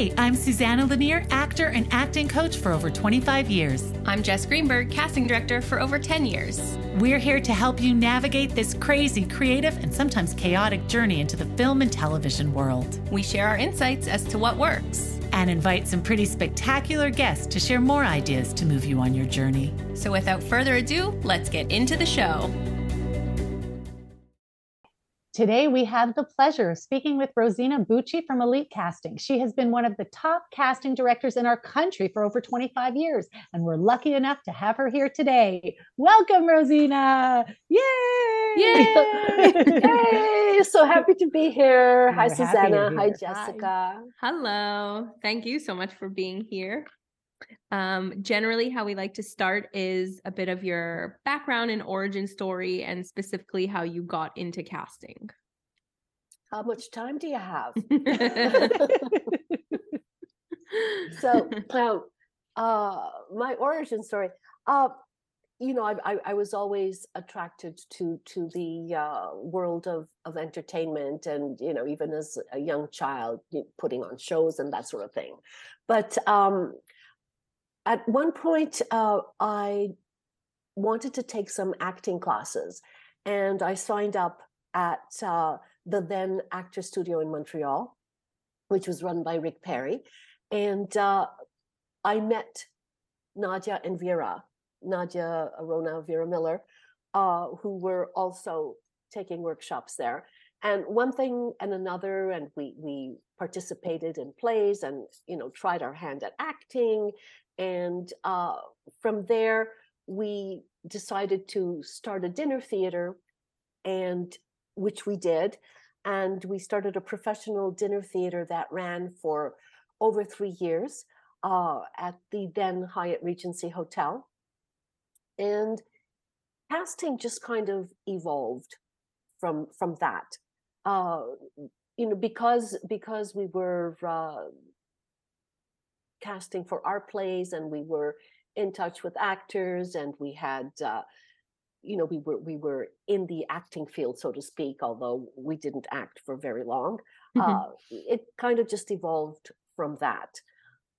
Hey, I'm Susanna Lanier, actor and acting coach for over 25 years. I'm Jess Greenberg, casting director for over 10 years. We're here to help you navigate this crazy, creative, and sometimes chaotic journey into the film and television world. We share our insights as to what works and invite some pretty spectacular guests to share more ideas to move you on your journey. So, without further ado, let's get into the show. Today, we have the pleasure of speaking with Rosina Bucci from Elite Casting. She has been one of the top casting directors in our country for over 25 years, and we're lucky enough to have her here today. Welcome, Rosina! Yay! Yay! Yay! So happy to be here. Hi, Susanna. Hi, Jessica. Hi. Hello. Thank you so much for being here. Um, generally, how we like to start is a bit of your background and origin story, and specifically how you got into casting. How much time do you have? so, um, uh, my origin story. Uh, you know, I, I, I, was always attracted to to the uh, world of of entertainment, and you know, even as a young child, putting on shows and that sort of thing. But um, at one point, uh, I wanted to take some acting classes, and I signed up at uh, the then Actor Studio in Montreal, which was run by Rick Perry, and uh, I met Nadia and Vera, Nadia Rona, Vera Miller, uh, who were also taking workshops there. And one thing and another, and we we participated in plays and you know tried our hand at acting and uh, from there, we decided to start a dinner theater, and which we did. And we started a professional dinner theater that ran for over three years uh, at the then Hyatt Regency Hotel. And casting just kind of evolved from from that. Uh, you know, because because we were uh, casting for our plays and we were in touch with actors and we had uh, you know we were we were in the acting field so to speak although we didn't act for very long. Mm-hmm. uh, it kind of just evolved from that.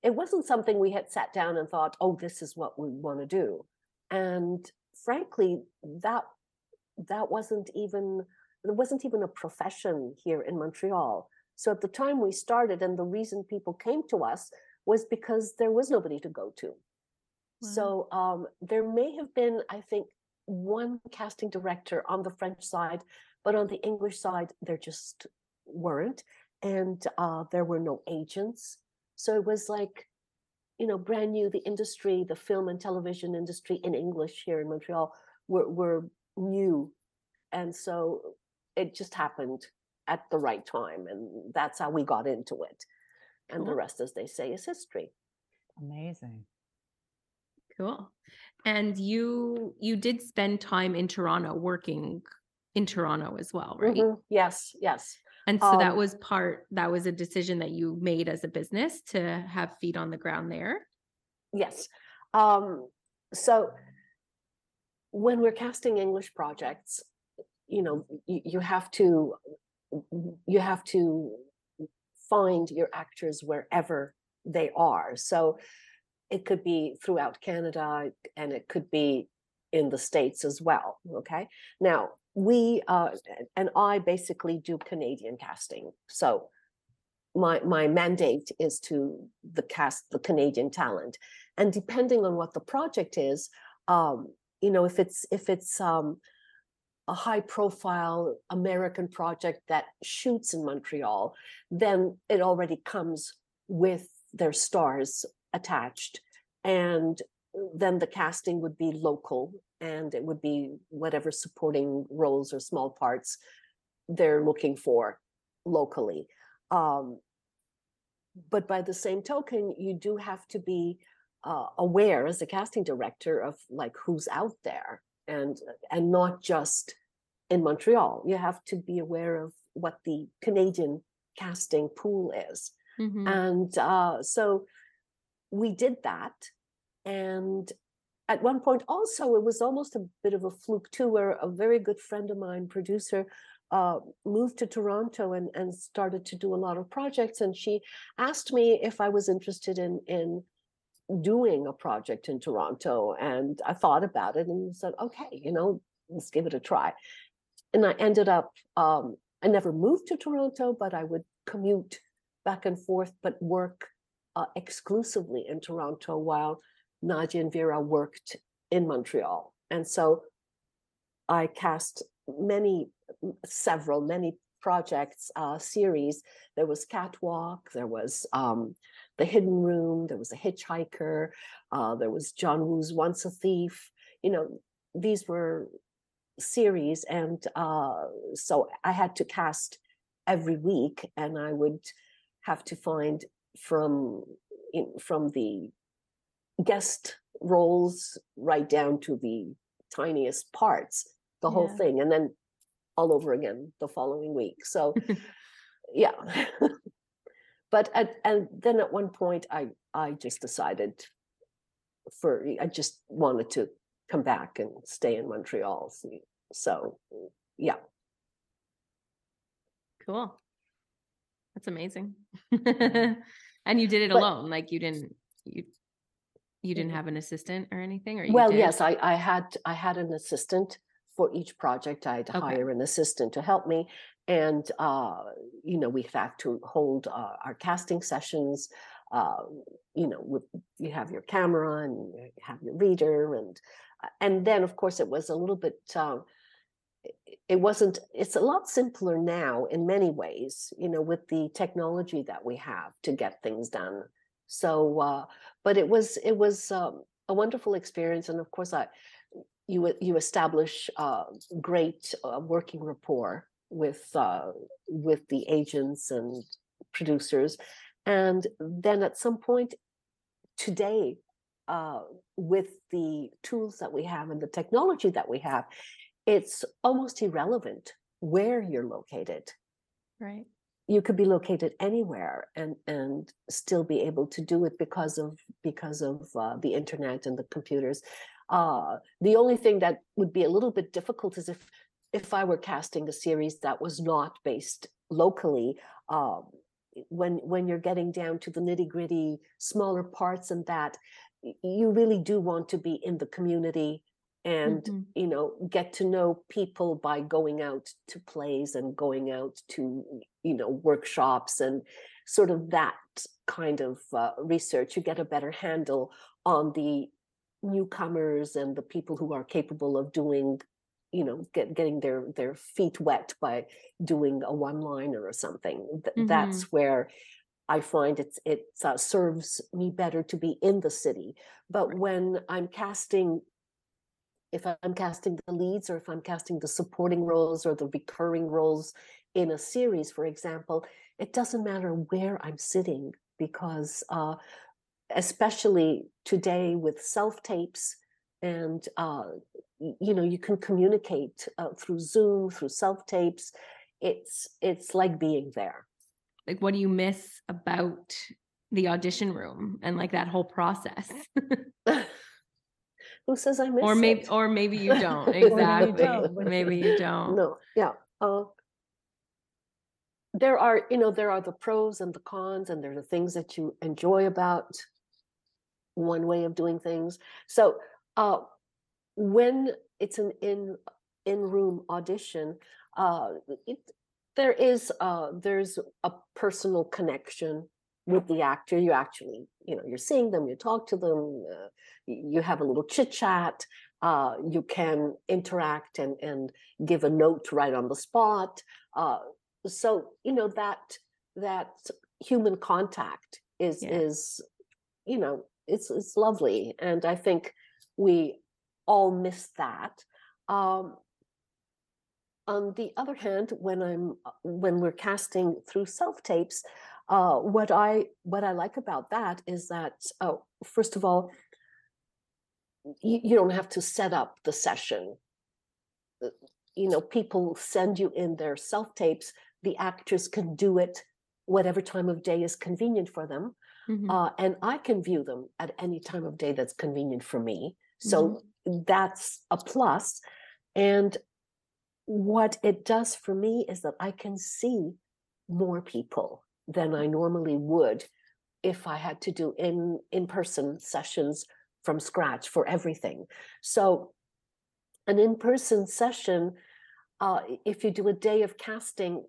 It wasn't something we had sat down and thought oh this is what we want to do. And frankly that that wasn't even there wasn't even a profession here in montreal. So at the time we started and the reason people came to us was because there was nobody to go to. Wow. So um, there may have been, I think, one casting director on the French side, but on the English side, there just weren't. And uh, there were no agents. So it was like, you know, brand new. The industry, the film and television industry in English here in Montreal were, were new. And so it just happened at the right time. And that's how we got into it and the rest, as they say, is history. Amazing. Cool. And you you did spend time in Toronto working in Toronto as well, right? Mm-hmm. Yes, yes. And so um, that was part that was a decision that you made as a business to have feet on the ground there. Yes. Um so when we're casting English projects, you know, you, you have to you have to find your actors wherever they are. So it could be throughout Canada and it could be in the States as well. Okay. Now, we uh, and I basically do Canadian casting. So my my mandate is to the cast the Canadian talent. And depending on what the project is, um, you know, if it's if it's um, a high profile American project that shoots in Montreal, then it already comes with their stars attached. And then the casting would be local and it would be whatever supporting roles or small parts they're looking for locally. Um, but by the same token, you do have to be uh, aware as a casting director of like who's out there and and not just in Montreal. You have to be aware of what the Canadian casting pool is. Mm-hmm. And uh, so we did that. And at one point, also, it was almost a bit of a fluke too, where a very good friend of mine, producer, uh, moved to Toronto and, and started to do a lot of projects. And she asked me if I was interested in in doing a project in Toronto. And I thought about it and said, okay, you know, let's give it a try. And I ended up, um, I never moved to Toronto, but I would commute back and forth, but work uh, exclusively in Toronto while Nadia and Vera worked in Montreal. And so I cast many, several, many projects, uh, series. There was Catwalk, there was um, The Hidden Room, there was A Hitchhiker, uh, there was John Woo's Once a Thief. You know, these were series. And uh, so I had to cast every week and I would have to find from in, from the guest roles right down to the tiniest parts the whole thing and then all over again the following week so yeah but at, and then at one point i i just decided for i just wanted to come back and stay in montreal so, yeah Cool. That's amazing. and you did it But- alone. Like you didn't you you didn't mm. have an assistant or anything or you well did? yes i i had i had an assistant for each project i'd Okay. hire an assistant to help me and uh you know we have to hold uh, our casting sessions uh you know with you have your camera and you have your reader and uh, and then of course it was a little bit um it- it wasn't it's a lot simpler now in many ways you know with the technology that we have to get things done so uh but it was it was um, a wonderful experience and of course i you you establish uh great uh, working rapport with uh with the agents and producers. And then at some point today uh with the tools that we have and the technology that we have it's almost irrelevant where you're located. Right. you could be located anywhere and and still be able to do it because of because of uh, the internet and the computers uh the only thing that would be a little bit difficult is if if i were casting a series that was not based locally um when when you're getting down to the nitty gritty smaller parts and that you really do want to be in the community and Mhm. you know get to know people by going out to plays and going out to you know workshops and sort of that kind of uh, research you get a better handle on the newcomers and the people who are capable of doing you know get, getting their their feet wet by doing a one liner or something Th- that's where I find it's it uh, serves me better to be in the city. But when I'm casting, if I'm casting the leads or if I'm casting the supporting roles or the recurring roles in a series, for example, it doesn't matter where I'm sitting because, uh, especially today with self tapes and uh, you know you can communicate uh, through Zoom, through self tapes. It's it's like being there. Like what do you miss about the audition room and like that whole process? Who says I miss or maybe it? or maybe you don't. Or maybe you Exactly. don't, which maybe you don't. No, yeah. Uh, there are, you know, there are the pros and the cons, and there are the things that you enjoy about one way of doing things. So, uh, when it's an in in room audition, uh, it, there is uh, there's a personal connection with the actor. You actually, you know, you're seeing them, you talk to them, uh, you have a little chit chat. Uh, you can interact and and give a note right on the spot. Uh, so you know that that human contact is Yeah. is you know it's it's lovely, and I think we all miss that. Um, on the other hand, when I'm uh, when we're casting through self tapes, uh, what I what I like about that is that uh, first of all, you, you don't have to set up the session. Uh, You know, people send you in their self tapes. The actors can do it whatever time of day is convenient for them, Mhm. uh, and I can view them at any time of day that's convenient for me. So that's a plus. And what it does for me is that I can see more people than I normally would if I had to do in in person sessions from scratch for everything. So, an in person session, uh, if you do a day of casting,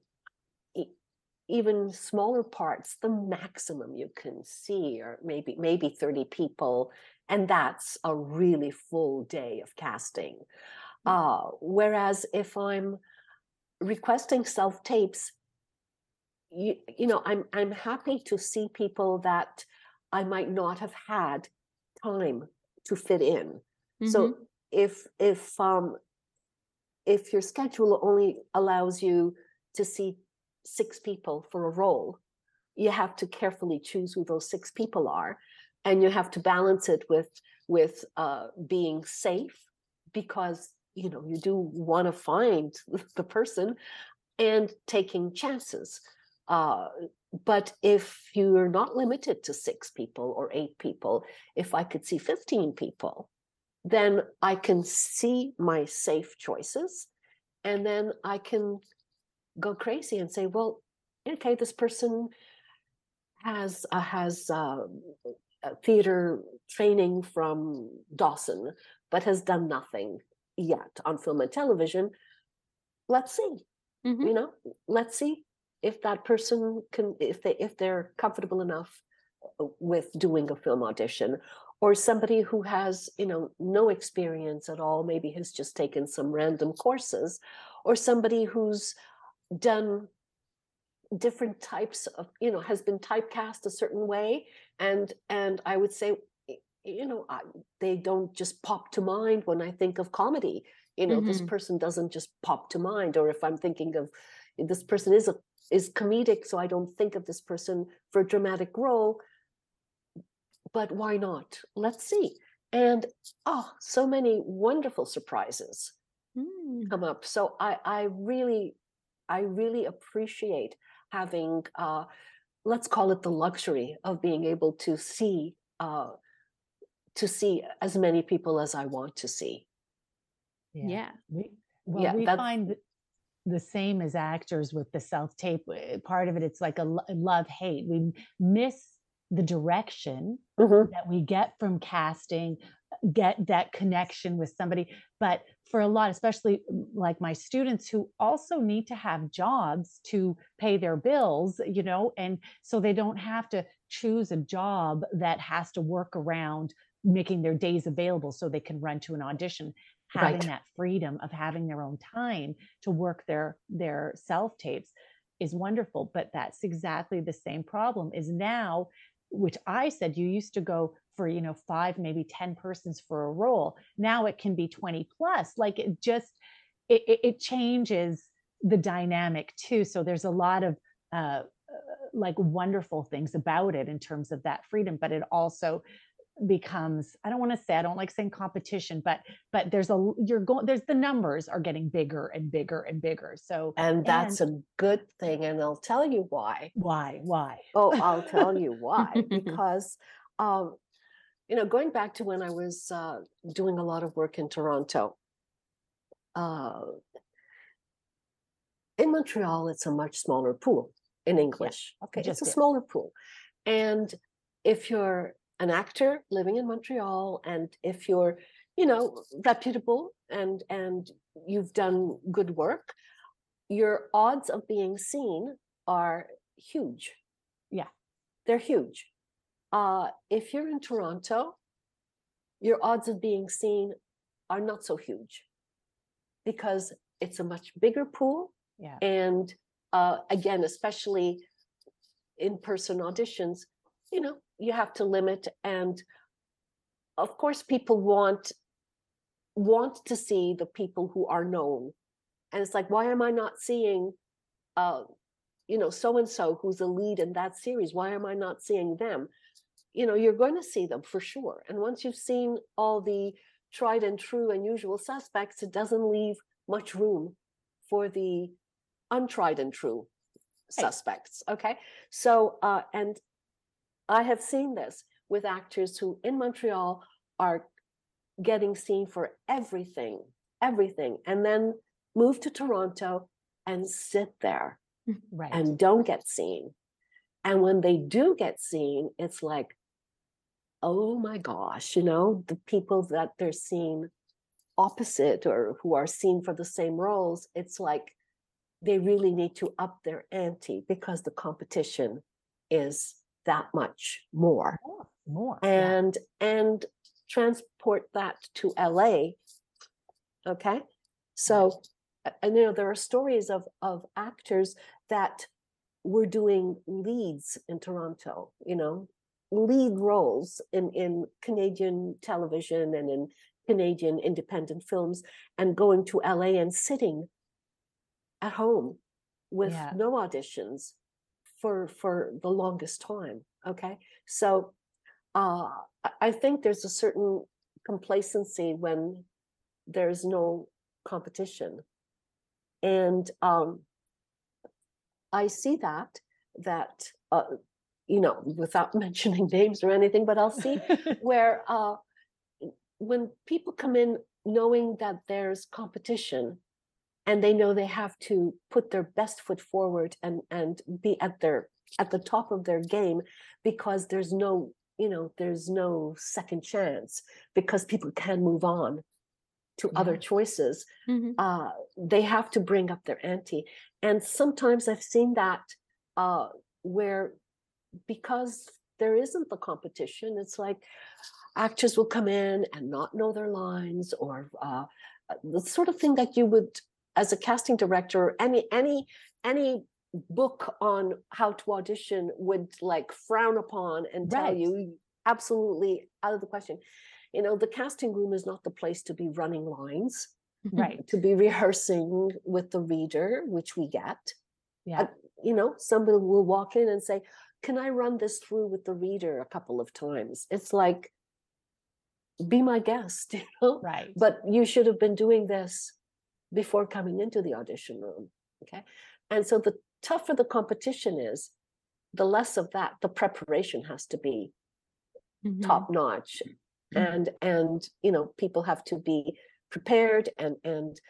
even smaller parts, the maximum you can see, or maybe maybe 30 people, and that's a really full day of casting. Mm. Uh, whereas if I'm requesting self tapes, you, you know, I'm I'm happy to see people that I might not have had time to fit in. Mm-hmm. So if if um if your schedule only allows you to see six people for a role, you have to carefully choose who those six people are, and you have to balance it with with uh, being safe because you know you do want to find the person and taking chances. Uh, but if you're not limited to six people or eight people, if I could see 15 people, then I can see my safe choices and then I can go crazy and say, well, okay, this person has uh, has uh, theater training from Dawson, but has done nothing yet on film and television. Let's see. Mm-hmm. You know, let's see if that person can if they if they're comfortable enough uh, with doing a film audition or somebody who has you know no experience at all maybe has just taken some random courses or somebody who's done different types of you know has been typecast a certain way and and i would say you know I, they don't just pop to mind when i think of comedy you know mm-hmm. this person doesn't just pop to mind or if i'm thinking of this person is a is comedic, so I don't think of this person for a dramatic role. But why not? Let's see. And oh, so many wonderful surprises mm. come up. So I, I really, I really appreciate having, uh, let's call it the luxury of being able to see, uh, to see as many people as I want to see. Yeah. yeah. We, well, yeah, we find the same as actors with the self tape eh, part of it it's like a love hate we miss the direction mm-hmm. that we get from casting get that connection with somebody but for a lot especially mm, like my students who also need to have jobs to pay their bills you know and so they don't have to choose a job that has to work around making their days available so they can run to an audition having right. that freedom of having their own time to work their their self tapes is wonderful but that's exactly the same problem is now which i said you used to go for you know five maybe 10 persons for a role. Now it can be 20 plus like it just it, it changes the dynamic too. So there's a lot of uh, like wonderful things about it in terms of that freedom but it also becomes i don't want to say i don't like saying competition but but there's a you're going there's the numbers are getting bigger and bigger and bigger. So and that's and, a good thing and i'll tell you why. Why? Why? Oh i'll tell you why because um you know going back to when i was uh doing a lot of work in toronto uh in montreal it's a much smaller pool in english yeah, okay it's a smaller pool. And if you're an actor living in Montreal, and if you're, you know, reputable and and you've done good work, your odds of being seen are huge. Yeah, they're huge. Uh, if you're in Toronto, your odds of being seen are not so huge because it's a much bigger pool. Yeah. And uh, again, especially in person auditions, you know, you have to limit and of course people want want to see the people who are known. And it's like why am i not seeing uh you know so and so who's a lead in that series? Why am i not seeing them? You know you're going to see them for sure. And once you've seen all the tried and true and usual suspects it doesn't leave much room for the untried and true suspects okay? So uh and I have seen this with actors who in Montreal are getting seen for everything, everything. And then move to Toronto and sit there mm, Right. and don't get seen. And when they do get seen, it's like, oh my gosh, you know, the people that they're seen opposite or who are seen for the same roles, it's like they really need to up their ante because the competition is that much more. more. More. yeah. And and transport that to LA. Okay. So and you know there are stories of of actors that were doing leads in Toronto, you know, lead roles in in Canadian television and in Canadian independent films and going to LA and sitting at home with Yeah. no auditions for for the longest time okay? So uh I- think there's a certain complacency when there's no competition. And um i see that that uh you know without mentioning names or anything but i'll see where uh when people come in knowing that there's competition and they know they have to put their best foot forward and and be at their at the top of their game because there's no you know there's no second chance because people can move on to other Yeah. choices Mhm. uh they have to bring up their ante and sometimes i've seen that uh where because there isn't the competition it's like actors will come in and not know their lines or uh uh, the sort of thing that you would as a casting director any any any book on how to audition would like frown upon and tell you absolutely out of the question. You know the casting room is not the place to be running lines. Mm-hmm. Right. to be rehearsing with the reader which we get. Yeah. Uh, you know somebody will walk in and say can i run this through with the reader a couple of times? It's like be my guest you know? Right. but you should have been doing this before coming into the audition room okay? And so the tougher the competition is the less of that the preparation has to be Mhm. top notch and and you know people have to be prepared and and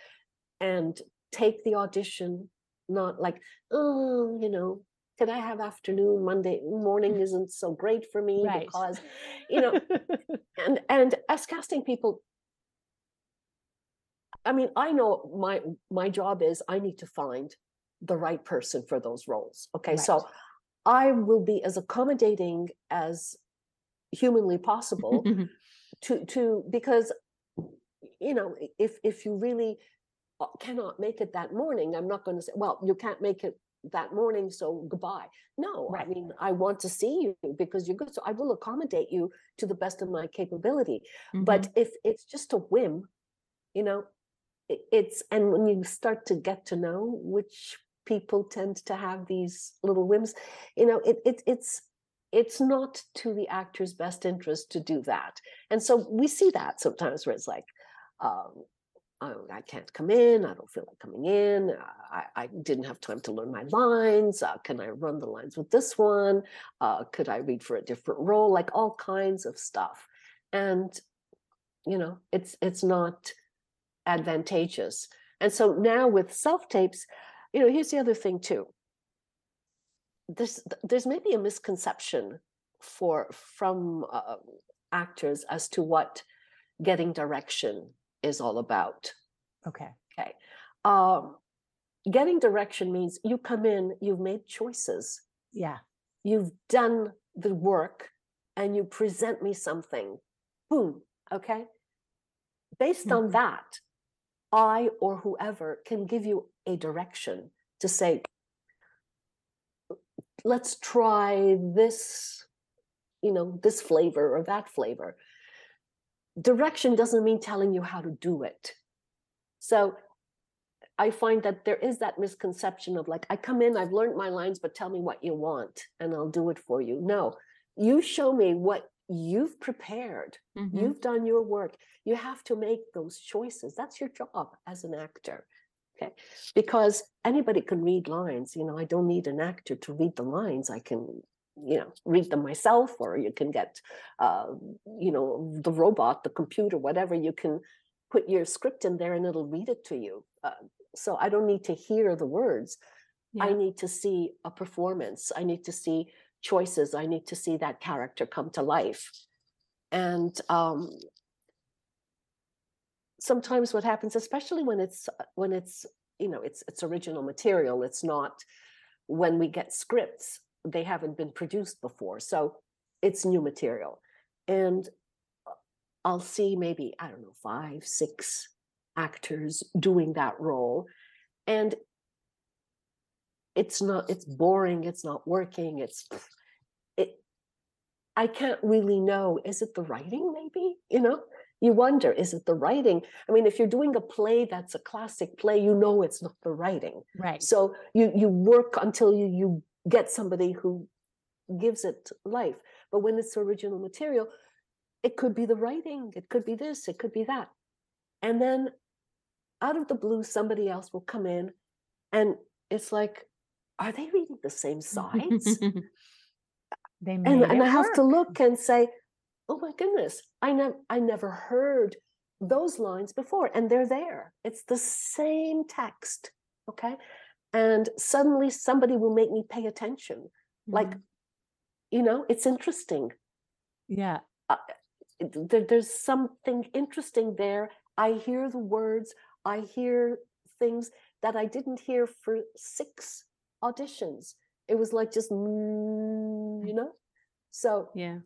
and take the audition not like oh you know could i have afternoon? Monday morning isn't so great for me Right. because you know? And and as casting people i mean i know my my job is i need to find the right person for those roles okay? So i will be as accommodating as humanly possible to to because you know if if you really uh, cannot make it that morning i'm not going to say well you can't make it that morning so goodbye. No i mean i want to see you because you're good so i will accommodate you to the best of my capability. Mhm. but if it's just a whim you know it's and when you start to get to know which people tend to have these little whims you know it, it it's it's not to the actor's best interest to do that and so we see that sometimes where it's like um oh, I can't come in. I don't feel like coming in. I, I didn't have time to learn my lines. Uh, can I run the lines with this one? Uh, could I read for a different role? Like all kinds of stuff. And you know, it's it's not advantageous. And so now with self tapes, you know, here's the other thing too. There's there's maybe a misconception for from uh, actors as to what getting direction is all about. okay. Okay. Um, getting direction means you come in, you've made choices, Yeah. you've done the work, and you present me something. Boom. Okay. Based on Mhm. that, I or whoever can give you a direction to say, let's try this, you know, this flavor or that flavor. Direction doesn't mean telling you how to do it. So I find that there is that misconception of like, I come in, I've learned my lines, but tell me what you want and I'll do it for you. No, you show me what you've prepared, Mhm. you've done your work. You have to make those choices. That's your job as an actor. Okay. Because anybody can read lines. You know, I don't need an actor to read the lines. I can, you know, read them myself, or you can get, uh, you know, the robot, the computer, whatever. You can put your script in there and it'll read it to you. Uh, so i don't need to hear the words i need to see a performance i need to see choices i need to see that character come to life. And um sometimes what happens especially when it's when it's you know it's it's original material it's not when we get scripts they haven't been produced before so it's new material. And uh, i'll see maybe i don't know five six actors doing that role. And it's not it's boring it's not working it's it i can't really know is it the writing maybe you know? You wonder is it the writing? I mean if you're doing a play that's a classic play you know it's not the writing. Right. so you you work until you you get somebody who gives it life. But when it's original material it could be the writing it could be this it could be that. And then out of the blue somebody else will come in and it's like are they reading the same sides They and, and I have to look and say, "Oh my goodness, I never I never heard those lines before, and they're there. It's the same text, okay." And suddenly, somebody will make me pay attention. Like, Mhm. you know, it's interesting. Yeah. It- There, there's something interesting there. I hear the words. I hear things that I didn't hear for six auditions. It was like just, mm, you know. So yeah.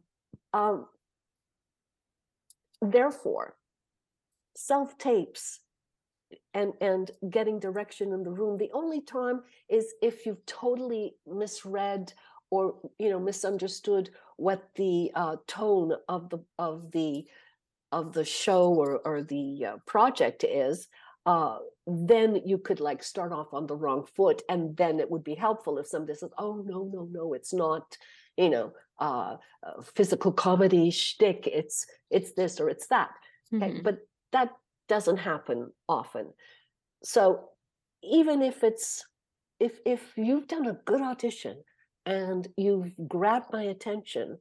um, therefore, self tapes and and getting direction in the room. The only time is if you've totally misread or you know misunderstood what the uh, tone of the of the of the show or or the uh, project is. Uh, then you could like start off on the wrong foot, and then it would be helpful if somebody says, "Oh no, no, no, it's not," you know, uh, uh, physical comedy shtick. It's it's this or it's that. Okay, Mhm. but that doesn't happen often. So even if it's if if you've done a good audition and you've grabbed my attention,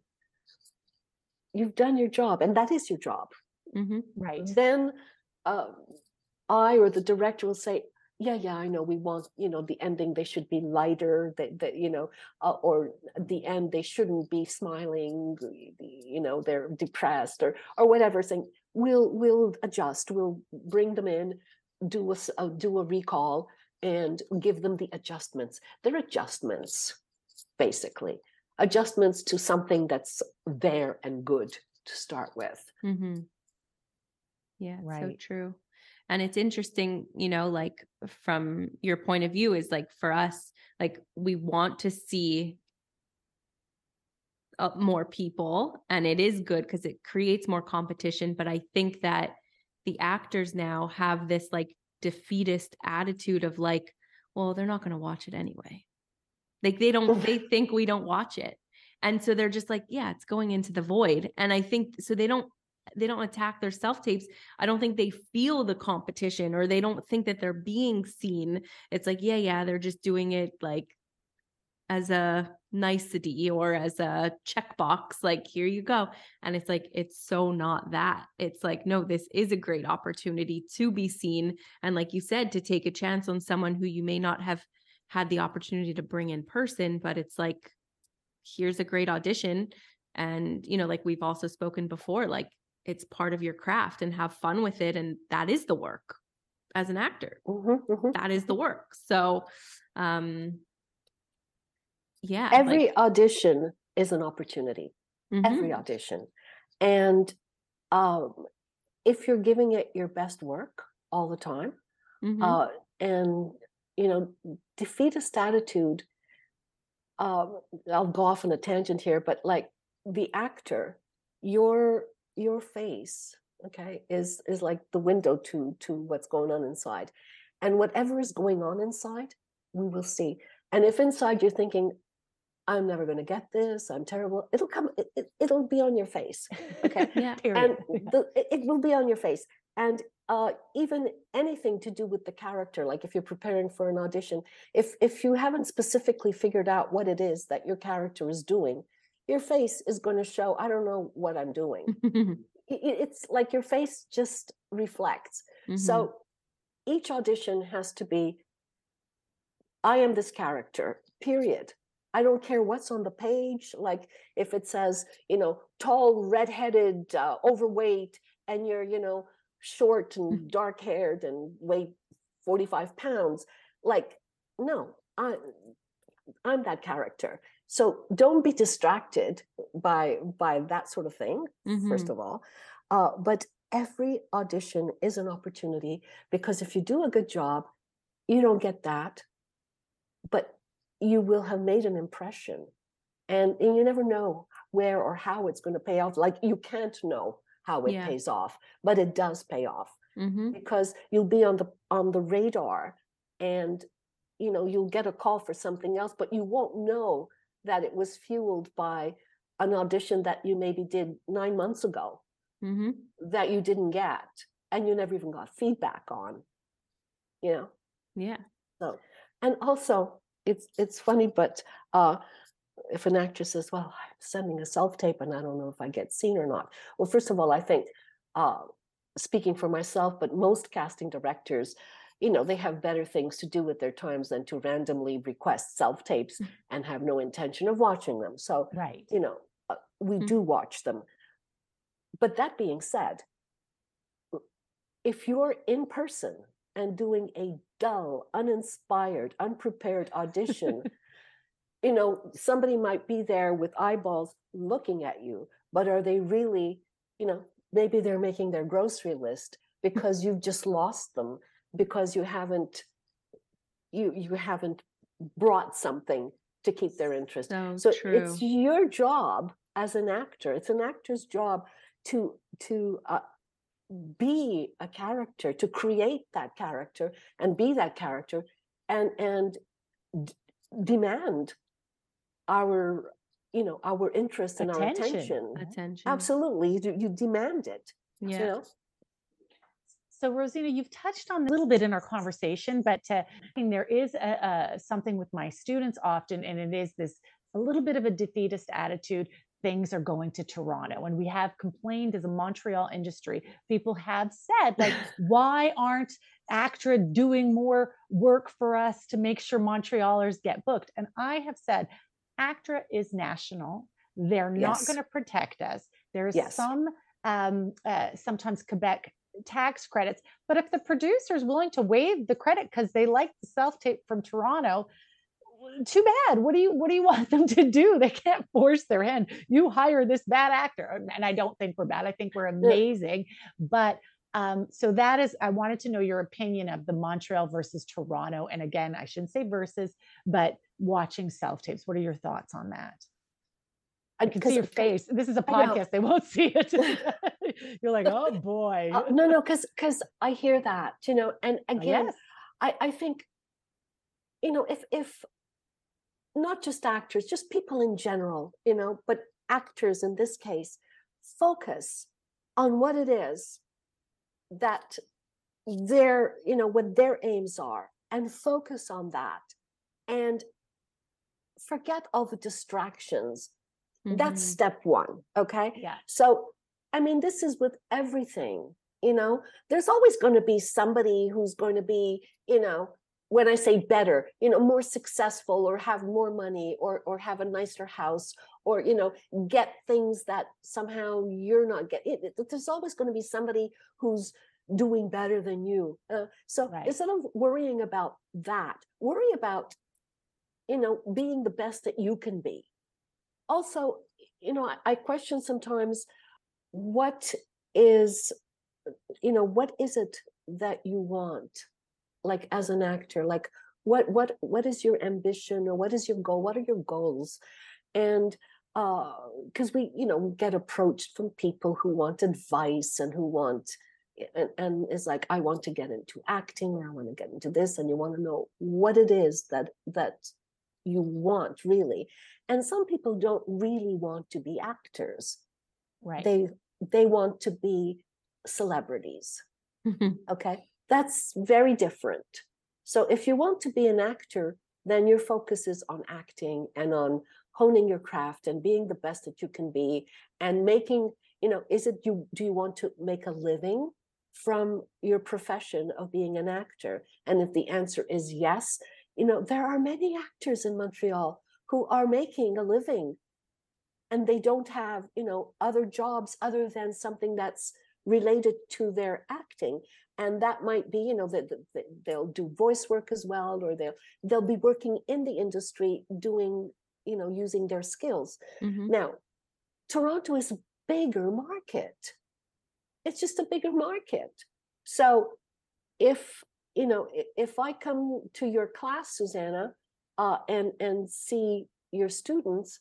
you've done your job, and that is your job. Mhm. Right. Then uh, I or the director will say, "Yeah, yeah, I know. We want you know the ending. They should be lighter. That that you know, uh, or the end they shouldn't be smiling. the- the- You know, they're depressed or or whatever." Saying we'll we'll adjust. We'll bring them in, do a s- uh, do a recall, and give them the adjustments. They're adjustments, basically adjustments to something that's there and good to start with. Mm-hmm. Yeah, so Right. true. And it's interesting, you know, like from your point of view, is like for us, like we want to see more people, and it is good because it creates more competition. But I think that the actors now have this like defeatist attitude of like, well, they're not going to watch it anyway. Like they don't, they think we don't watch it. And so they're just like, yeah, it's going into the void. And I think so they don't they don't attack their self tapes. I don't think they feel the competition or they don't think that they're being seen. It's like, yeah, yeah, they're just doing it like as a nicety or as a checkbox, like, here you go. And it's like, it's so not that. It's like, no, this is a great opportunity to be seen. And like you said, to take a chance on someone who you may not have had the opportunity to bring in person, but it's like, here's a great audition. And, you know, like we've also spoken before, like it's part of your craft and have fun with it. And that is the work as an actor. Mhm, mhm. That is the work. So, um, yeah. every like, audition is an opportunity every mhm, audition and um, if you're giving it your best work all the time mhm, uh, and you know defeatist attitude um, i'll go off on a tangent here but like the actor your your face okay is is like the window to to what's going on inside and whatever is going on inside we will see and if inside you're thinking i'm never going to get this i'm terrible it'll come it, it, it'll be on your face okay yeah. and Period. the, it, it will be on your face and uh, even anything to do with the character like if you're preparing for an audition if if you haven't specifically figured out what it is that your character is doing your face is going to show i don't know what i'm doing it's like your face just reflects mhm, so each audition has to be I am this character, period. I don't care what's on the page. Like if it says, you know, tall, redheaded, uh, overweight, and you're, you know, short and Mm-hmm. dark haired and weigh 45 pounds. Like, no, I, I'm that character. So don't be distracted by by that sort of thing. First Mhm. of all, uh, but every audition is an opportunity because if you do a good job, you don't get that, but you will have made an impression, and, and you never know where or how it's going to pay off. Like you can't know how it Yeah. pays off, but it does pay off Mhm. because you'll be on the on the radar and you know you'll get a call for something else but you won't know that it was fueled by an audition that you maybe did 9 months ago Mhm. that you didn't get and you never even got feedback on you know Yeah. so and also it's it's funny but uh if an actress says well i'm sending a self tape and i don't know if i get seen or not well first of all i think uh speaking for myself but most casting directors you know they have better things to do with their times than to randomly request self tapes Mm. and have no intention of watching them so Right. you know uh, we Mm. do watch them but that being said if you're in person and doing a dull uninspired unprepared audition you know somebody might be there with eyeballs looking at you but are they really you know maybe they're making their grocery list because you've just lost them because you haven't you you haven't brought something to keep their interest So, so it's your job as an actor it's an actor's job to to uh, be a character to create that character and be that character and and d- demand our you know our interest and our Attention. attention Attention. absolutely you, you demand it Yeah. you know So, Rosina, you've touched on a little bit in our conversation, but uh, there is a, a, something with my students often, and it is this a little bit of a defeatist attitude. Things are going to Toronto, and we have complained as a Montreal industry. People have said, like, why aren't ACTRA doing more work for us to make sure Montrealers get booked? And I have said, ACTRA is national. They're not going to protect us. There's Yes. some um, uh, sometimes Quebec tax credits. But if the producer is willing to waive the credit because they like the self tape from Toronto, too bad. What do you what do you want them to do? They can't force their hand. You hire this bad actor, and I don't think we're bad. I think we're amazing. But um, so that is, I wanted to know your opinion of the Montreal versus Toronto. And again, I shouldn't say versus, but watching self tapes. What are your thoughts on that? I can see your face. This is a podcast. They won't see it. You're like, oh boy. Uh, no no because because i hear that you know and Uh, again yes. I, I think, you know, if if not just actors, just people in general, you know, but actors in this case, focus on what it is that their, you know, what their aims are and focus on that and forget all the distractions. That's Mhm. step one. Okay. Yeah. So, I mean, this is with everything, you know, there's always going to be somebody who's going to be, you know, when I say better, you know, more successful or have more money or or have a nicer house or, you know, get things that somehow you're not getting. There's always going to be somebody who's doing better than you. Uh, so Right. instead of worrying about that, worry about, you know, being the best that you can be also you know I, I question sometimes what is you know what is it that you want like as an actor? Like what what what is your ambition or what is your goal? What are your goals? And uh because we you know we get approached from people who want advice and who want and, and it's like i want to get into acting or i want to get into this and you want to know what it is that that you want really and some people don't really want to be actors Right. they they want to be celebrities Mhm. okay that's very different so if you want to be an actor then your focus is on acting and on honing your craft and being the best that you can be and making you know is it you do you want to make a living from your profession of being an actor? And if the answer is yes, you know, there are many actors in Montreal who are making a living and they don't have, you know, other jobs other than something that's related to their acting. And that might be, you know, that they'll do voice work as well, or they'll they'll be working in the industry doing, you know, using their skills. Mhm. Now, Toronto is a bigger market. It's just a bigger market. So if you know, if I come to your class, Susanna, uh, and and see your students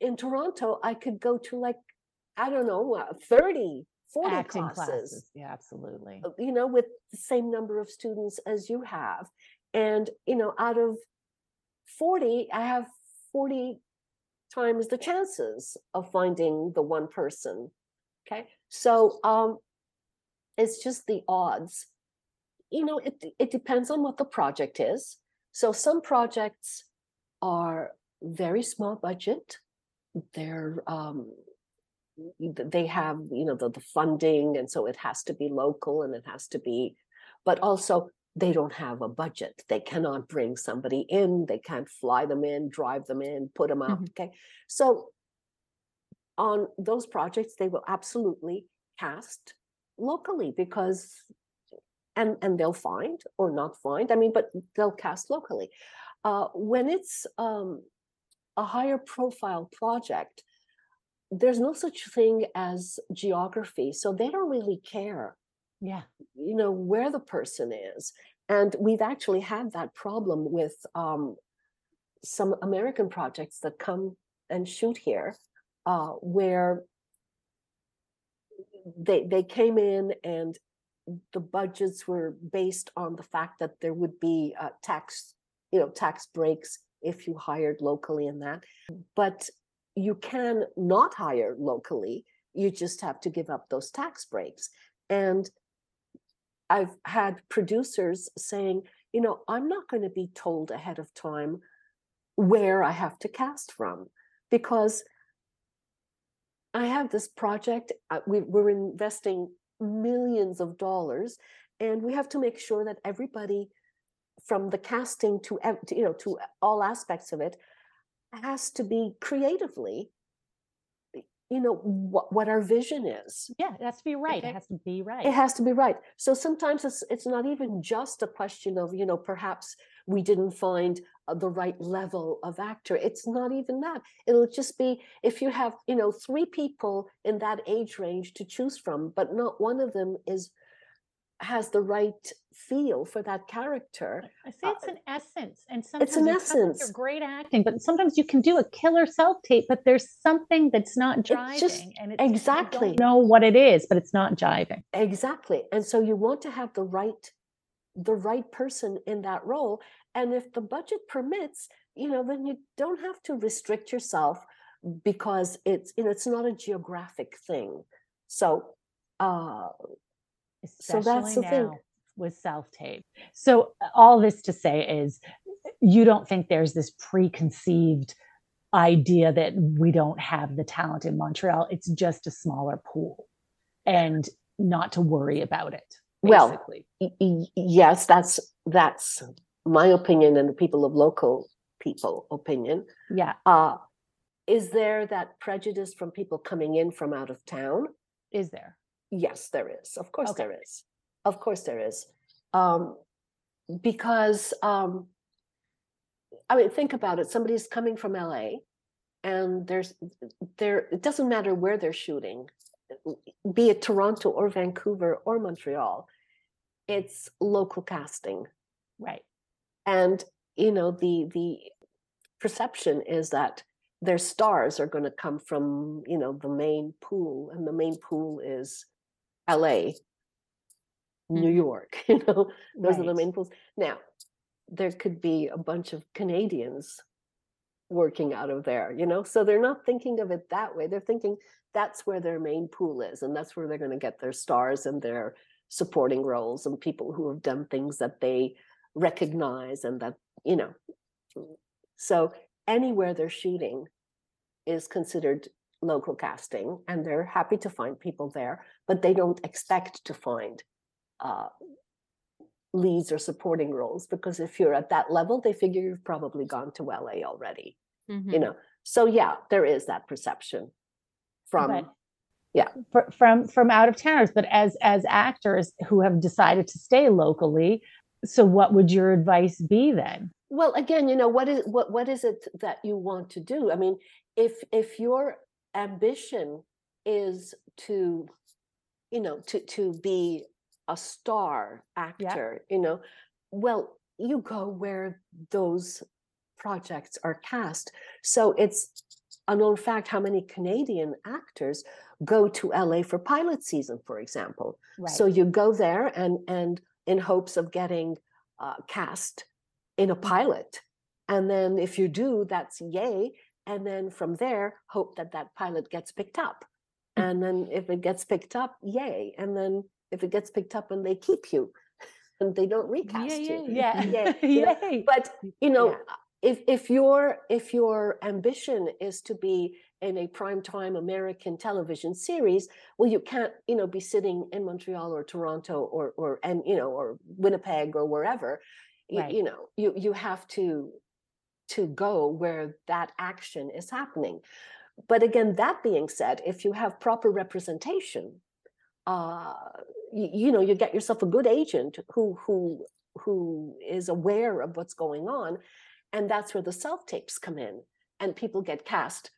in Toronto, I could go to like I don't know, uh, 30, 40 Acting classes classes. Yeah, absolutely. uh, you know, with the same number of students as you have. And, you know, out of 40, I have 40 times the chances of finding the one person. Okay. So um it's just the odds. You know, it it depends on what the project is. So some projects are very small budget. They're um they have you know the, the funding and so it has to be local and it has to be but also they don't have a budget they cannot bring somebody in they can't fly them in drive them in put them out Mhm. okay so on those projects they will absolutely cast locally because and and they'll find or not find i mean but they'll cast locally uh when it's um a higher profile project there's no such thing as geography so they don't really care Yeah. you know where the person is and we've actually had that problem with um, some american projects that come and shoot here uh, where they they came in and the budgets were based on the fact that there would be uh, tax you know tax breaks if you hired locally in that. But you can not hire locally. You just have to give up those tax breaks. And i've had producers saying you know i'm not going to be told ahead of time where i have to cast from because i have this project uh, we're investing millions of dollars and we have to make sure that everybody from the casting to you know to all aspects of it has to be creatively you know what, what our vision is Yeah, it has to be right. Okay. It has to be right. it has to be right so sometimes it's it's not even just a question of you know perhaps we didn't find the right level of actor it's not even that it'll just be if you have you know three people in that age range to choose from but not one of them is has the right feel for that character I say uh, it's an essence, and sometimes it's an you come with your essence. great acting, but sometimes you can do a killer self tape, but there's something that's not driving, just- and it's, exactly. know what it is, but it's not jiving. Exactly. And so you want to have the right the right person in that role. And if the budget permits, you know, then you don't have to restrict yourself because it's you know it's not a geographic thing. So uh So that's the thing. with self tape. So uh, all this to say is, you don't think there's this preconceived idea that we don't have the talent in Montreal. It's just a smaller pool, and not to worry about it. Well, basically. y- y- yes, that's that's my opinion and the people of local people opinion. yeah, Uh is there that prejudice from people coming in from out of town? is there? Yes, there is. Of course, Okay. there is. Of course, there is. Um, because um, I mean, think about it. Somebody's coming from LA, and there's there. It doesn't matter where they're shooting, be it Toronto or Vancouver or Montreal. It's local casting, Right. and you know the the perception is that their stars are going to come from you know the main pool and the main pool is la new Mhm. york you know those are the main pools. Now there could be a bunch of canadians working out of there you know? So they're not thinking of it that way. They're thinking that's where their main pool is and that's where they're going to get their stars and their supporting roles and people who have done things that they recognize and that you know so anywhere they're shooting is considered local casting and they're happy to find people there but they don't expect to find uh, leads or supporting roles because if you're at that level, they figure you've probably gone to LA already. Mhm. You know, so yeah, there is that perception from But- yeah. fr- from from out of towners but as as actors who have decided to stay locally so what would your advice be then? Well again you know what is what what is it that you want to do? I mean if if your ambition is to you know to to be a star actor you know well you go where those projects are cast. So it's a known fact how many canadian actors go to la for pilot season for example so you go there and and in hopes of getting uh, cast in a pilot, and then if you do, that's yay. And then from there, hope that that pilot gets picked up. And then if it gets picked up, yay. And then if it gets picked up and they keep you, and they don't recast you. yeah Yeah, you know, Yay. But you know, Yeah. If if your if your ambition is to be in a primetime American television series, well, you can't, you know, be sitting in Montreal or Toronto or or and you know or Winnipeg or wherever. You, you know, you you have to to go where that action is happening. But again, that being said, if you have proper representation, uh, you, you know, you get yourself a good agent who who who is aware of what's going on, and that's where the self tapes come in, and people get cast,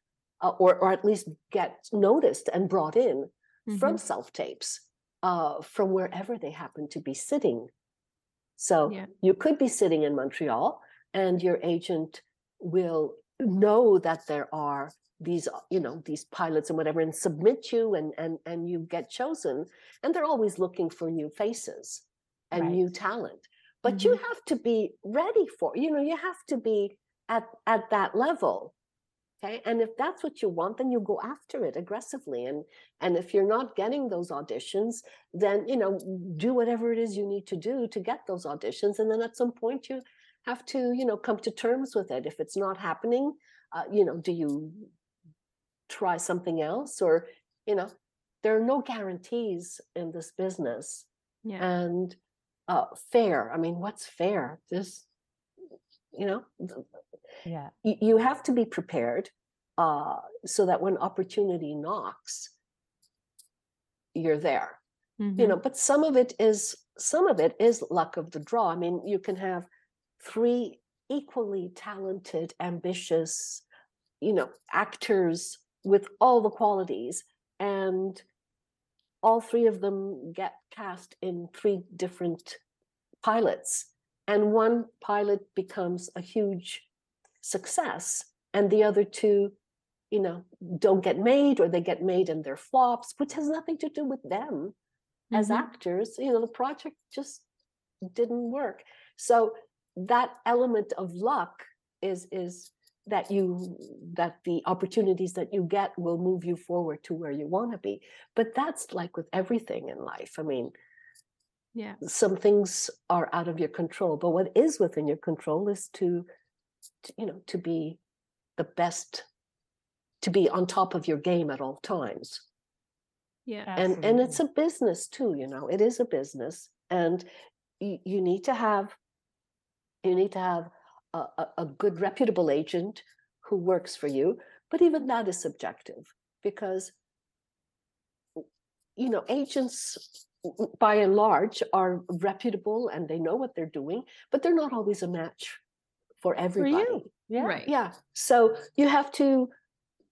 uh, or or at least get noticed and brought in from Mhm. self tapes, uh, from wherever they happen to be sitting. So Yeah. you could be sitting in Montreal, and your agent will know that there are these uh, you know these pilots and whatever and submit you and and and you get chosen and they're always looking for new faces and new talent but you have to be ready for you know you have to be at at that level okay? And if that's what you want then you go after it aggressively. And and if you're not getting those auditions then you know do whatever it is you need to do to get those auditions. And then at some point you have to you know come to terms with it. If it's not happening uh, you know do you try something else? Or you know there are no guarantees in this business. Yeah. and uh fair i mean what's fair? This you know yeah. you, you have to be prepared uh so that when opportunity knocks you're there. You know but some of it is some of it is luck of the draw. I mean you can have three equally talented ambitious you know actors with all the qualities and all three of them get cast in three different pilots. And one pilot becomes a huge success and the other two you know don't get made or they get made and they're flops which has nothing to do with them as Mhm. actors. You know the project just didn't work. So that element of luck is is that you that the opportunities that you get will move you forward to where you want to be but that's like with everything in life i mean yeah. some things are out of your control but what is within your control is to, to you know to be the best to be on top of your game at all times Yeah. and and it's a business too you know it is a business and you, you need to have you need to have a, a, good reputable agent who works for you but even that is subjective because you know agents by and large are reputable and they know what they're doing but they're not always a match for for everybody. You yeah. Right. yeah. So you have to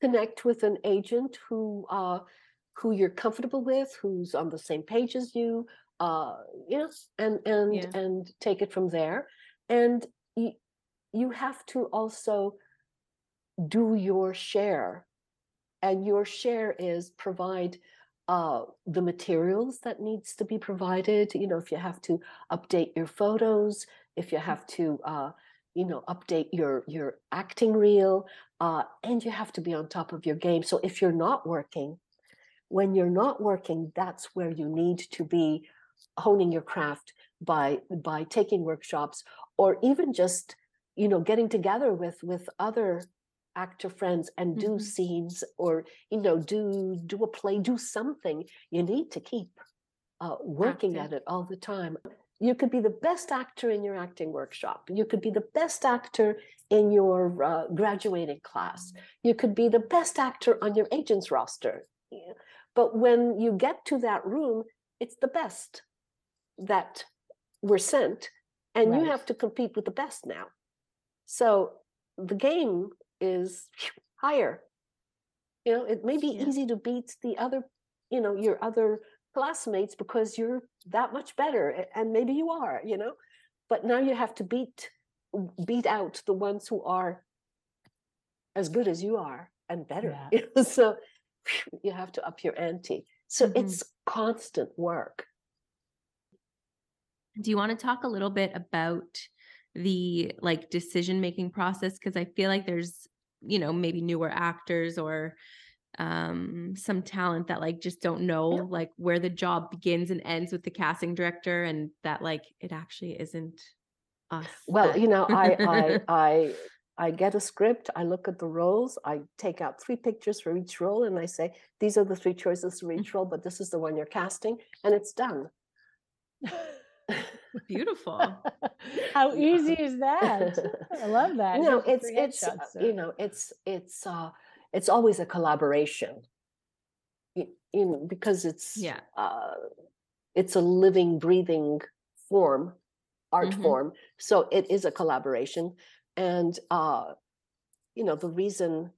connect with an agent who uh who you're comfortable with who's on the same page as you uh you know and and Yeah. and take it from there. And you, you have to also do your share. And your share is provide uh, the materials that needs to be provided. You know if you have to update your photos if you have to uh, you know update your your acting reel uh, and you have to be on top of your game. So if you're not working when you're not working that's where you need to be honing your craft by by taking workshops or even just you know getting together with with other actor friends and do Mhm. scenes or you know do do a play do something you need to keep uh, working Active. at it all the time. You could be the best actor in your acting workshop. You could be the best actor in your uh, graduating class. You could be the best actor on your agent's roster. Yeah. But when you get to that room, it's the best that were sent, and you have to compete with the best now. So the game is higher. You know, it may be Yeah. easy to beat the other, you know, your other classmates because you're that much better, and maybe you are, you know, but now you have to beat beat out the ones who are as good as you are and better. Yeah. you know, so you have to up your ante. So Mhm. it's constant work. Do you want to talk a little bit about the like decision making process? Because I feel like there's, you know, maybe newer actors or um some talent that like just don't know like where the job begins and ends with the casting director and that like it actually isn't us. Well, you know, I I I I get a script, I look at the roles, I take out three pictures for each role, and I say, these are the three choices for each role, but this is the one you're casting, and it's done. beautiful. How easy is that? I love that. no, it's it's headshots, you know, it's it's uh it's always a collaboration. You, you know, because it's Yeah. uh it's a living, breathing form, art Mhm. form. So it is a collaboration. And uh, you know, the reason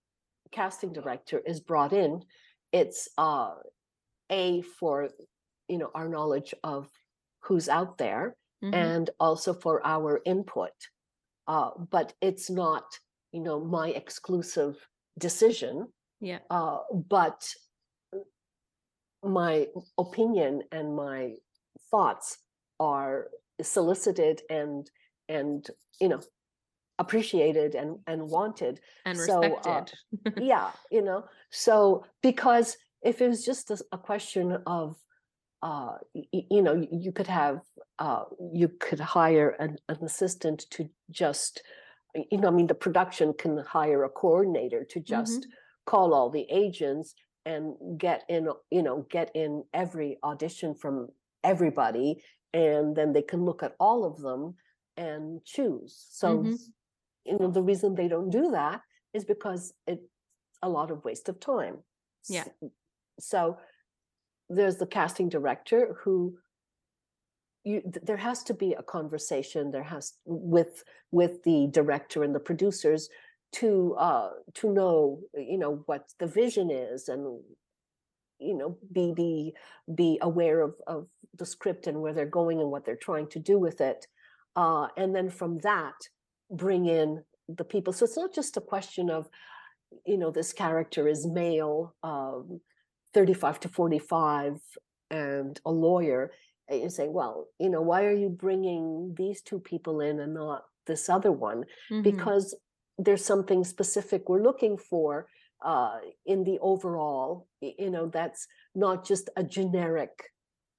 casting director is brought in, it's uh a for you know our knowledge of who's out there Mhm. and also for our input. Uh, but it's not, you know, my exclusive decision, yeah. uh, but my opinion and my thoughts are solicited and and you know appreciated and and wanted And so, uh, respected. yeah you know so because if it was just a, a question of uh y- y- you know you could have uh you could hire an, an assistant to just you know i mean the production can hire a coordinator to just call all the agents and get in you know get in every audition from everybody and then they can look at all of them and choose so Mhm. you know the reason they don't do that is because it's a lot of waste of time Yeah. So there's the casting director who you there has to be a conversation there has with with the director and the producers to uh to know you know what the vision is and you know be be be aware of of the script and where they're going and what they're trying to do with it uh and then from that bring in the people. So it's not just a question of you know this character is male um 35 to 45 and a lawyer and you say well you know why are you bringing these two people in and not this other one? Mhm. because there's something specific we're looking for uh, in the overall you know that's not just a generic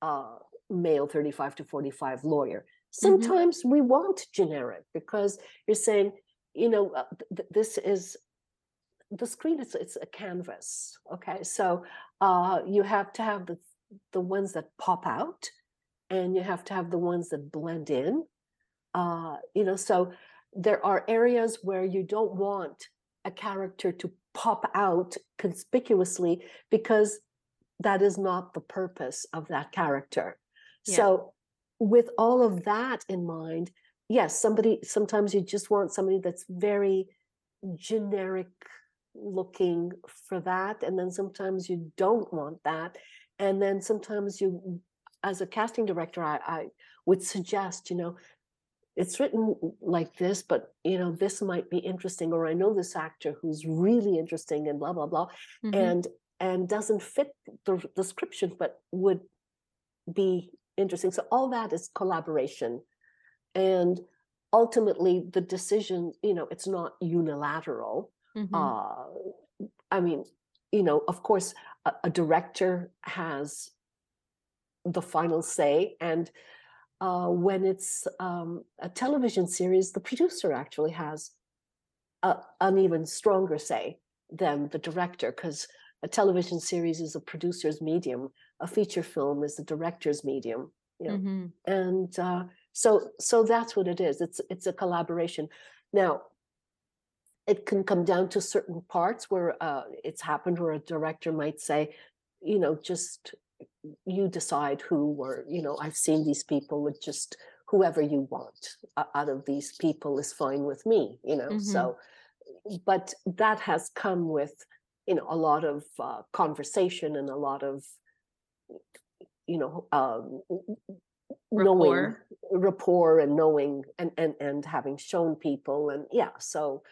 uh, male 35 to 45 lawyer. Sometimes we want generic because you're saying you know uh, th- this is the screen is it's a canvas okay? So uh, you have to have the the ones that pop out and you have to have the ones that blend in. Uh, you know so there are areas where you don't want a character to pop out conspicuously because that is not the purpose of that character. Yeah. so with all of that in mind yes somebody sometimes you just want somebody that's very generic looking for that and then sometimes you don't want that and then sometimes you as a casting director i, I would suggest you know it's written like this but you know this might be interesting or i know this actor who's really interesting and blah blah blah Mhm. and and doesn't fit the description but would be interesting so all that is collaboration and ultimately the decision you know it's not unilateral Mhm. uh i mean you know of course a, a director has the final say and uh when it's um a television series the producer actually has a, an even stronger say than the director because a television series is a producer's medium, a feature film is a director's medium. You know, Mhm. and uh, so so that's what it is. It's it's a collaboration. Now, it can come down to certain parts where uh, it's happened where a director might say, you know, just you decide who or you know I've seen these people with just whoever you want o- out of these people is fine with me. You know, Mhm. so but that has come with you know a lot of uh, conversation and a lot of you know um, knowing Rapport. rapport and knowing and and and having shown people and yeah so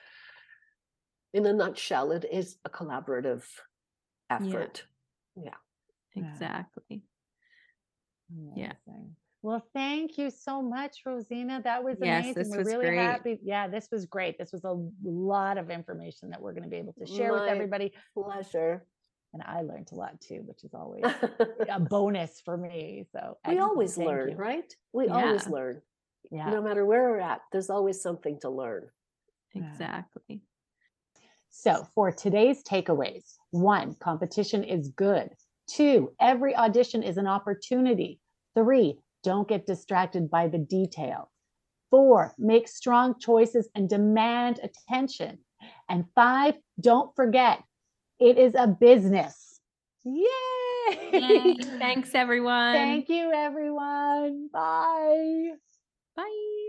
in a nutshell it is a collaborative effort yeah, Yeah. Exactly. Yeah. Well, thank you so much, Rosina. That was Yes, amazing. this we're was really great. happy. Yeah, this was great. This was a lot of information that we're going to be able to share with everybody. pleasure And I learned a lot too, which is always a bonus for me. So we excellent. always Thank learn you. right we always learn Yeah. no matter where we're at there's always something to learn Yeah. Exactly. So, for today's takeaways one, competition is good. Two, every audition is an opportunity. Three, don't get distracted by the details. Four, make strong choices and demand attention. And five, don't forget, it is a business. Yay! Yay. Thanks, everyone. Thank you, everyone. Bye. Bye.